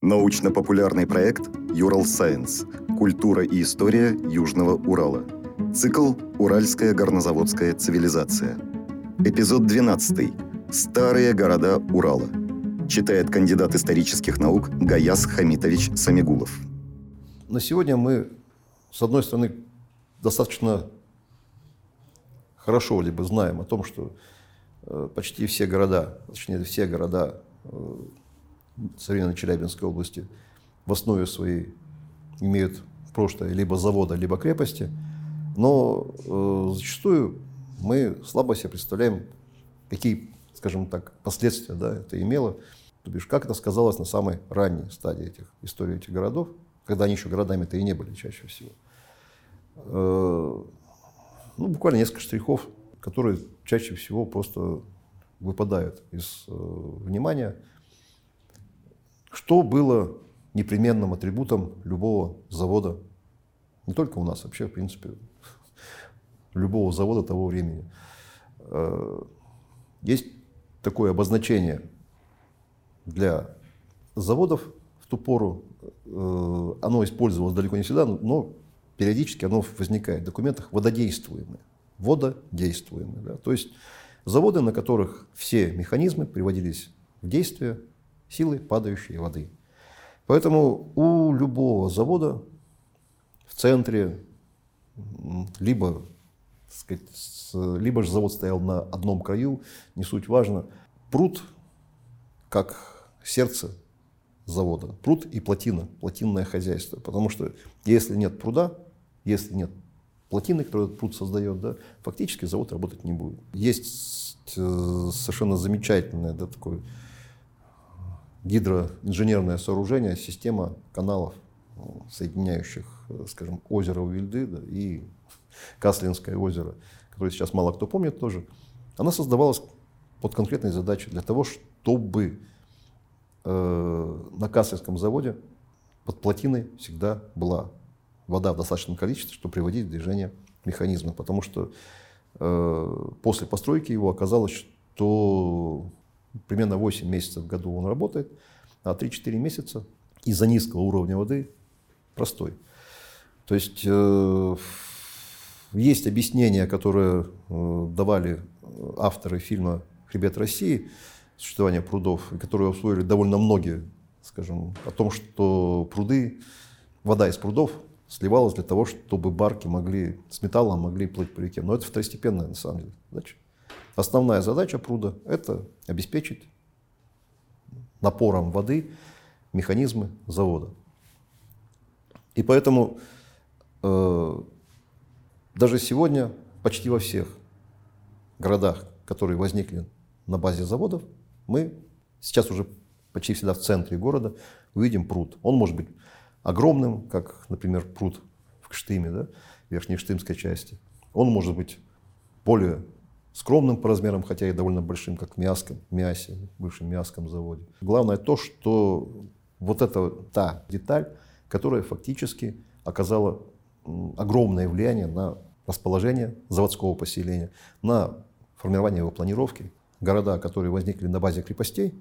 Научно-популярный проект «Юрал Сайенс. Культура и история Южного Урала». Цикл «Уральская горнозаводская цивилизация». Эпизод 12. Старые города Урала. Читает кандидат исторических наук Гаяс Хамитович Самигулов. На сегодня мы, с одной стороны, достаточно хорошо либо знаем о том, что э, почти все города, точнее все города э, современной Челябинской области в основе своей имеют прошлое либо завода, либо крепости, но э, зачастую мы слабо себе представляем, какие, скажем так, последствия да, это имело, то бишь, как это сказалось на самой ранней стадии этих, истории этих городов, когда они еще городами-то и не были чаще всего. Э, ну, буквально несколько штрихов, которые чаще всего просто выпадают из э, внимания – что было непременным атрибутом любого завода, не только у нас, вообще, в принципе, любого завода того времени. Э, есть такое обозначение для заводов в ту пору. Э, оно использовалось далеко не всегда, но периодически оно возникает в документах вододействуемые. Вододействуемые. Да? То есть заводы, на которых все механизмы приводились в действие силы падающей воды. Поэтому у любого завода в центре либо, сказать, либо же завод стоял на одном краю, не суть важно, пруд как сердце завода, пруд и плотина, плотинное хозяйство. Потому что если нет пруда, если нет плотины, которую этот пруд создает, да, фактически завод работать не будет. Есть э, совершенно замечательное да, такое гидроинженерное сооружение, система каналов, соединяющих, скажем, озеро Увильды да, и Каслинское озеро, которое сейчас мало кто помнит тоже, она создавалась под конкретной задачей для того, чтобы э, на Каслинском заводе под плотиной всегда была вода в достаточном количестве, чтобы приводить в движение механизмы. Потому что э, после постройки его оказалось, что примерно 8 месяцев в году он работает, а 3-4 месяца из-за низкого уровня воды простой. То есть э, есть объяснения, которые э, давали авторы фильма «Хребет России», существование прудов, которые усвоили довольно многие, скажем, о том, что пруды, вода из прудов сливалась для того, чтобы барки могли, с металлом могли плыть по реке. Но это второстепенная, на самом деле, задача. Основная задача пруда – это обеспечить напором воды механизмы завода. И поэтому э, даже сегодня почти во всех городах, которые возникли на базе заводов, мы сейчас уже почти всегда в центре города увидим пруд. Он может быть огромным, как, например, пруд в Кштыме, да, верхнештымской части. Он может быть более скромным по размерам, хотя и довольно большим, как Мяском, Мясе, бывшем Мяском заводе. Главное то, что вот это та деталь, которая фактически оказала огромное влияние на расположение заводского поселения, на формирование его планировки. Города, которые возникли на базе крепостей,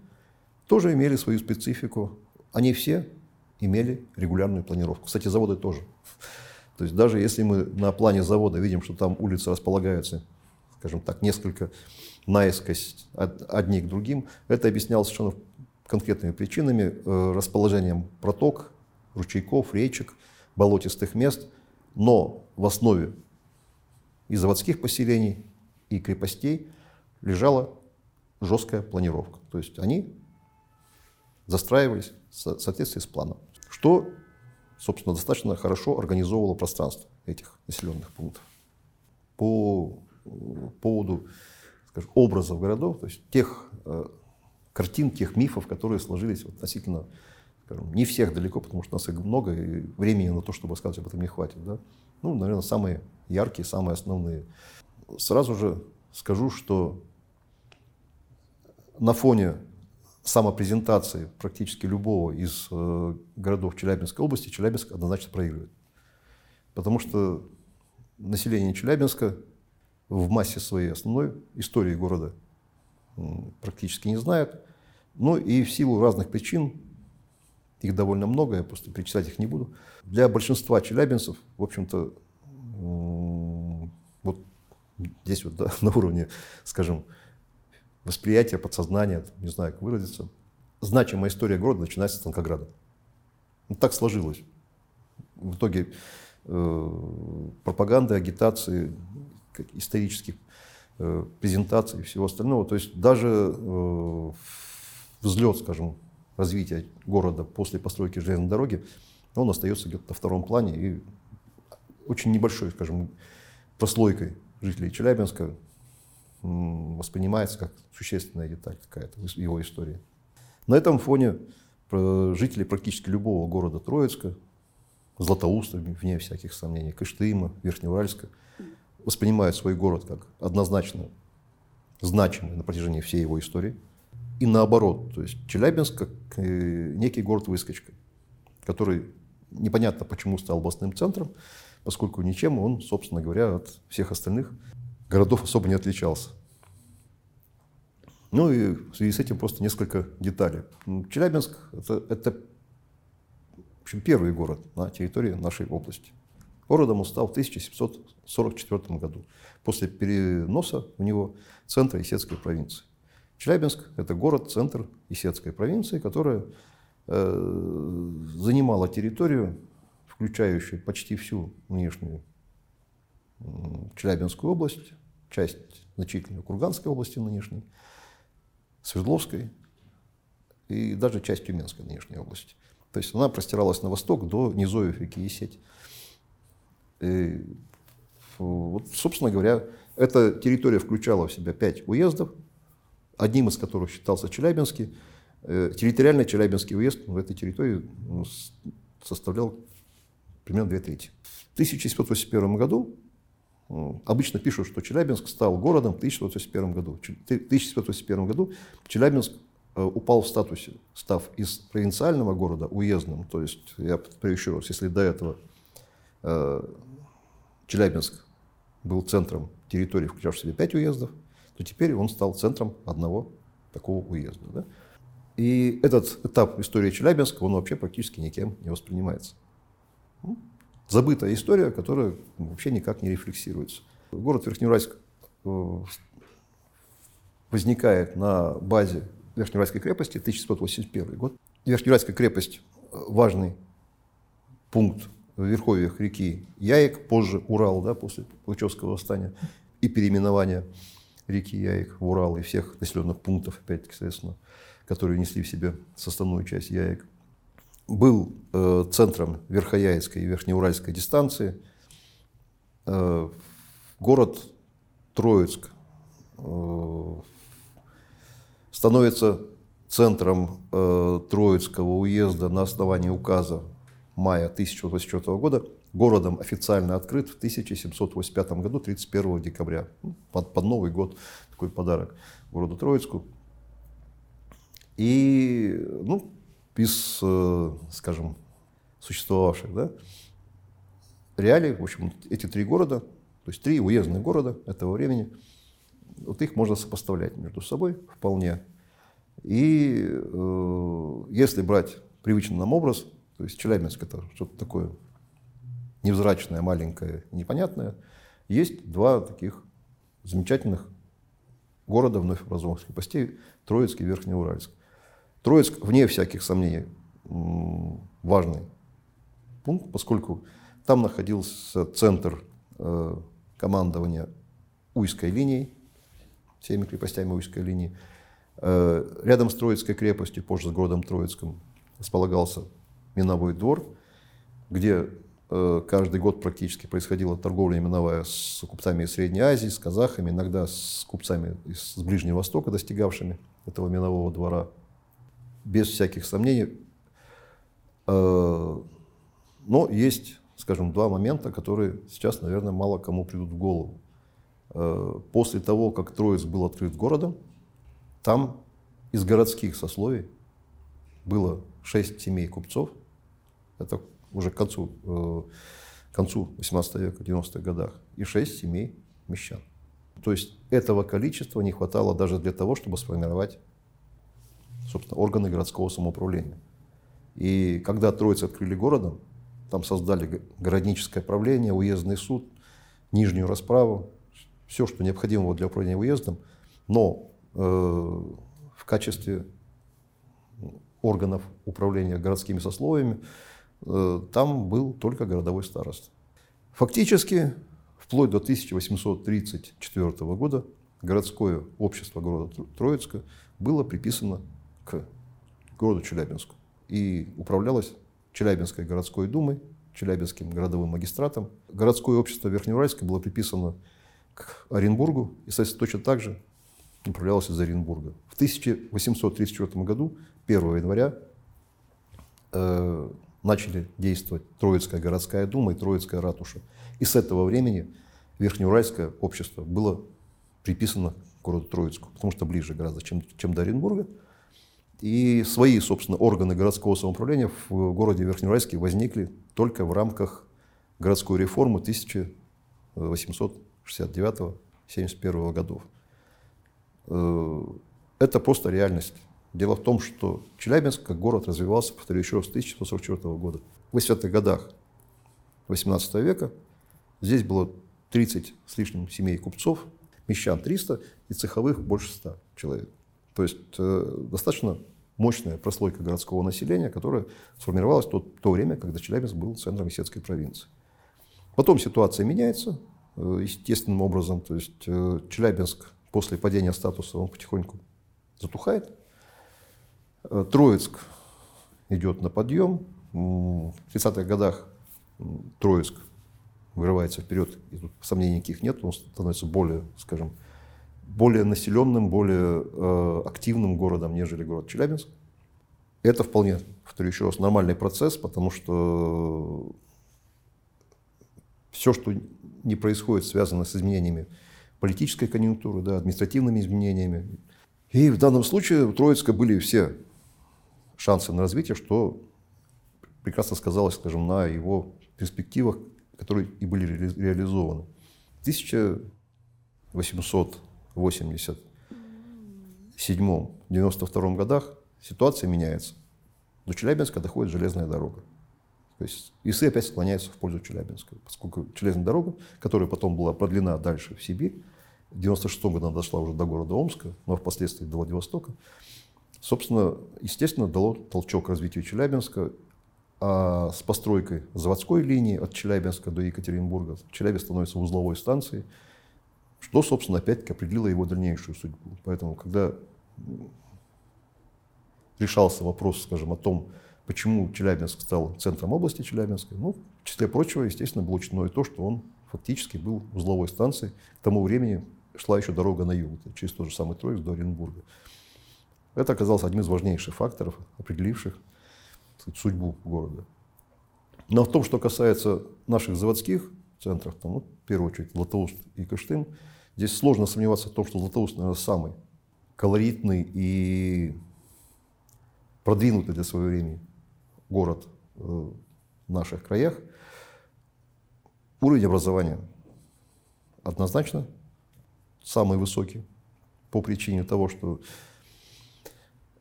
тоже имели свою специфику. Они все имели регулярную планировку. Кстати, заводы тоже. То есть даже если мы на плане завода видим, что там улицы располагаются скажем так, несколько наискось одни к другим. Это объяснялось совершенно конкретными причинами, э, расположением проток, ручейков, речек, болотистых мест. Но в основе и заводских поселений, и крепостей лежала жесткая планировка. То есть они застраивались в соответствии с планом, что, собственно, достаточно хорошо организовывало пространство этих населенных пунктов. По поводу скажем, образов городов, то есть тех э, картин, тех мифов, которые сложились относительно, скажем, не всех далеко, потому что нас их много, и времени на то, чтобы рассказывать об этом не хватит. Да? Ну, наверное, самые яркие, самые основные. Сразу же скажу, что на фоне самопрезентации практически любого из э, городов Челябинской области Челябинск однозначно проигрывает. Потому что население Челябинска в массе своей основной истории города практически не знают. Ну и в силу разных причин, Их довольно много, я просто перечислять их не буду. Для большинства челябинцев, в общем-то, вот здесь вот да, на уровне, скажем, восприятия, подсознания, не знаю, как выразиться, значимая история города начинается с Танкограда. Ну, так сложилось. В итоге э, пропаганды, агитации, исторических э, презентаций и всего остального. То есть даже э, взлет, скажем, развития города после постройки железной дороги, он остается где-то на втором плане и очень небольшой, скажем, прослойкой жителей Челябинска воспринимается как существенная деталь какая-то в его истории. На этом фоне жители практически любого города Троицка, Златоуста, вне всяких сомнений, Кыштыма, Верхнеуральска, воспринимают свой город как однозначно значимый на протяжении всей его истории. И наоборот, то есть Челябинск как э, некий город-выскочка, который непонятно почему стал областным центром, поскольку ничем он, собственно говоря, от всех остальных городов особо не отличался. Ну и в связи с этим просто несколько деталей. Челябинск это, это в общем, первый город на территории нашей области. Городом он стал в 1744 году, после переноса в него центра Исетской провинции. Челябинск – это город-центр Исетской провинции, которая э, занимала территорию включающий почти всю нынешнюю Челябинскую область, часть значительную Курганской области нынешней, Свердловской и даже часть Тюменской нынешней области. То есть она простиралась на восток до низовьев реки Есеть. И, вот, собственно говоря, эта территория включала в себя пять уездов, одним из которых считался Челябинский. Э, территориально Челябинский уезд в этой территории ну, составлял примерно две трети. В 1781 году Обычно пишут, что Челябинск стал городом в 1781 году. В 1781 году Челябинск э, упал в статусе, став из провинциального города уездным. То есть, я еще раз, если до этого э, Челябинск был центром территории, включавшей в себя пять уездов, то теперь он стал центром одного такого уезда. Да? И этот этап истории Челябинска, он вообще практически никем не воспринимается. Ну, забытая история, которая вообще никак не рефлексируется. Город Верхнеуральск э, возникает на базе Верхнеуральской крепости, 1781 год. Верхнеуральская крепость – важный пункт в верховьях реки Яек, позже Урал, да, после Пугачевского восстания и переименования реки Яек в Урал и всех населенных пунктов, опять-таки, соответственно, которые несли в себе составную часть Яек – был э, центром Верхояицкой и Верхнеуральской дистанции. Э, город Троицк э, становится центром э, Троицкого уезда на основании указа мая 1084 года. Городом официально открыт в 1785 году, 31 декабря. Ну, под, под Новый год такой подарок городу Троицку. И ну, из, э, скажем, существовавших, да, реалий, в общем, эти три города, то есть три уездных города этого времени, вот их можно сопоставлять между собой вполне. И э, если брать привычный нам образ, то есть Челябинск это что-то такое невзрачное, маленькое, непонятное, есть два таких замечательных города вновь образованных крепостей, Троицкий и Верхнеуральск. Троицк, вне всяких сомнений, важный пункт, поскольку там находился центр э, командования Уйской линии, всеми крепостями Уйской линии. Э, рядом с Троицкой крепостью, позже с городом Троицком, располагался Миновой двор, где э, каждый год практически происходила торговля именовая с купцами из Средней Азии, с казахами, иногда с купцами из Ближнего Востока, достигавшими этого минового двора без всяких сомнений. Э, но есть, скажем, два момента, которые сейчас, наверное, мало кому придут в голову. Э, после того, как Троиц был открыт городом, там из городских сословий было шесть семей купцов. Это уже к концу, э, к концу 18 века, 90-х годах. И шесть семей мещан. То есть этого количества не хватало даже для того, чтобы сформировать собственно, органы городского самоуправления. И когда Троицы открыли городом, там создали городническое правление, уездный суд, нижнюю расправу, все, что необходимо для управления уездом, но э, в качестве органов управления городскими сословиями там был только городовой староста. Фактически, вплоть до 1834 года городское общество города Троицка было приписано к городу Челябинску и управлялось Челябинской городской думой, Челябинским городовым магистратом. Городское общество Верхнеуральска было приписано к Оренбургу и, соответственно, точно так же управлялось из Оренбурга. В 1834 году, 1 января, э, начали действовать Троицкая городская дума и Троицкая ратуша. И с этого времени Верхнеуральское общество было приписано к городу Троицку, потому что ближе гораздо, чем, чем до Оренбурга. И свои, собственно, органы городского самоуправления в городе Верхнеуральске возникли только в рамках городской реформы 1869-71 годов. Э, это просто реальность. Дело в том, что Челябинск как город развивался, повторю еще раз, с 1944 года. В 80-х годах 18 века здесь было 30 с лишним семей купцов, мещан 300 и цеховых больше 100 человек. То есть э, достаточно мощная прослойка городского населения, которая сформировалась в то, то время, когда Челябинск был центром Исетской провинции. Потом ситуация меняется э, естественным образом. То есть э, Челябинск после падения статуса он потихоньку затухает. Э, Троицк идет на подъем. В 30-х годах Троицк вырывается вперед, и тут сомнений никаких нет, он становится более, скажем, более населенным, более э, активным городом, нежели город Челябинск. Это вполне, повторю еще раз, нормальный процесс, потому что все, что не происходит, связано с изменениями политической конъюнктуры, да, административными изменениями. И в данном случае у Троицка были все шансы на развитие, что прекрасно сказалось, скажем, на его перспективах которые и были ре реализованы. В 1887-92 годах ситуация меняется. До Челябинска доходит железная дорога. То есть весы опять склоняются в пользу Челябинска, поскольку железная дорога, которая потом была продлена дальше в Сибирь, в 96 году она дошла уже до города Омска, но впоследствии до Владивостока, собственно, естественно, дало толчок развитию Челябинска, а с постройкой заводской линии от Челябинска до Екатеринбурга Челябинск становится узловой станцией, что, собственно, опять-таки определило его дальнейшую судьбу. Поэтому, когда решался вопрос, скажем, о том, почему Челябинск стал центром области Челябинской, ну, в числе прочего, естественно, было учтено и то, что он фактически был узловой станцией. К тому времени шла еще дорога на юг, через тот же самый Троицк до Оренбурга. Это оказалось одним из важнейших факторов, определивших сказать, судьбу города. Но в том, что касается наших заводских центров, там, ну, в первую очередь Златоуст и Кыштым, здесь сложно сомневаться в том, что Златоуст, наверное, самый колоритный и продвинутый для своего времени город э, в наших краях. Уровень образования однозначно самый высокий по причине того, что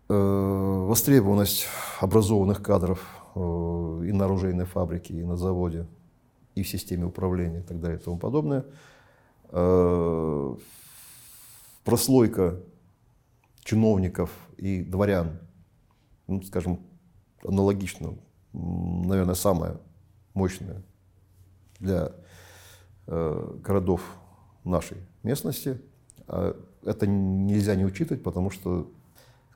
востребованность образованных кадров э, и на оружейной фабрике, и на заводе, и в системе управления и так далее и тому подобное. Э, прослойка чиновников и дворян, ну, скажем, аналогично, наверное, самая мощная для городов нашей местности. А это нельзя не учитывать, потому что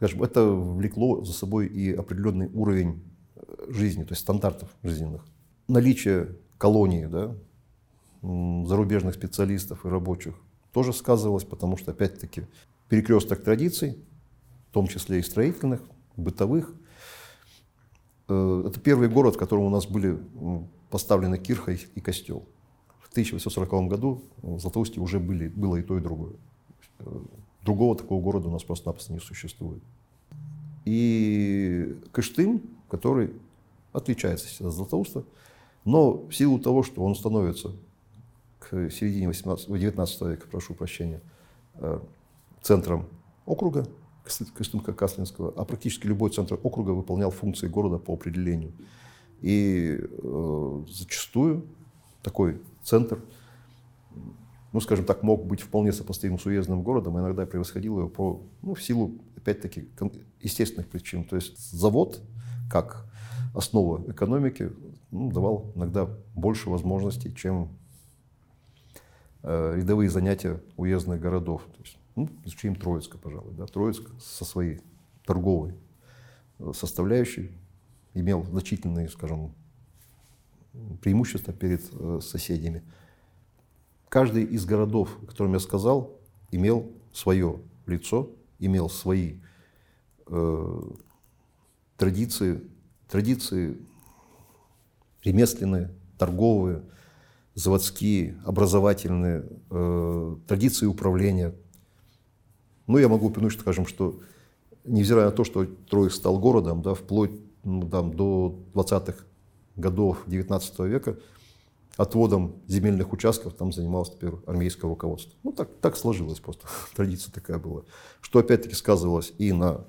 скажем, это влекло за собой и определенный уровень э, жизни, то есть стандартов жизненных. Наличие колонии, да, зарубежных специалистов и рабочих тоже сказывалось, потому что, опять-таки, перекресток традиций, в том числе и строительных, бытовых. Э, это первый город, в котором у нас были поставлены кирха и костел. В 1840 году в Златоусте уже были, было и то, и другое. Другого такого города у нас просто-напросто не существует. И Кыштым, который отличается от Златоуста, но в силу того, что он становится к середине 18, 19 века, прошу прощения, э, центром округа, к Костромка-Каслинского, а практически любой центр округа выполнял функции города по определению. И э, зачастую такой центр, ну, скажем так, мог быть вполне сопоставим с уездным городом, а иногда превосходил его по, ну, в силу, опять-таки, естественных причин. То есть завод, как основа экономики, ну, давал иногда больше возможностей, чем э, рядовые занятия уездных городов. То есть, ну, исключим Троицка, пожалуй. Да? Троицк со своей торговой э, составляющей имел значительные, скажем, преимущества перед э, соседями. Каждый из городов, о котором я сказал, имел свое лицо, имел свои э, традиции, традиции ремесленные, торговые, заводские, образовательные, э, традиции управления. Ну, я могу упомянуть, что, скажем, что невзирая на то, что Троих стал городом, да, вплоть ну, там, до 20-х годов 19 века отводом земельных участков там занималось теперь армейское руководство. Ну, так, так сложилось просто, традиция такая была. Что опять-таки сказывалось и на,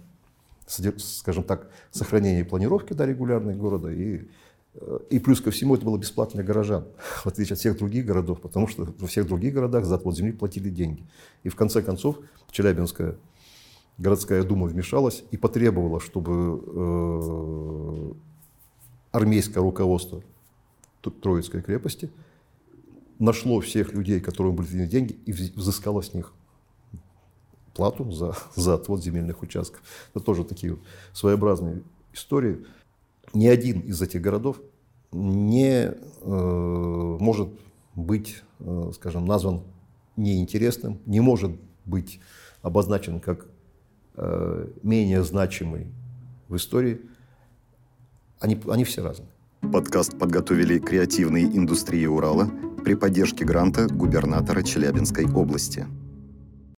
скажем так, сохранении планировки да, регулярной города, и, и плюс ко всему это было бесплатно для горожан, в отличие от всех других городов, потому что во всех других городах за отвод земли платили деньги. И в конце концов Челябинская городская дума вмешалась и потребовала, чтобы э, армейское руководство Троицкой крепости нашло всех людей, которым были деньги, и взыскало с них плату за, за отвод земельных участков. Это тоже такие своеобразные истории. Ни один из этих городов не э, может быть, э, скажем, назван неинтересным, не может быть обозначен как Э, менее значимый в истории, они, они все разные. Подкаст подготовили креативные индустрии Урала при поддержке гранта губернатора Челябинской области.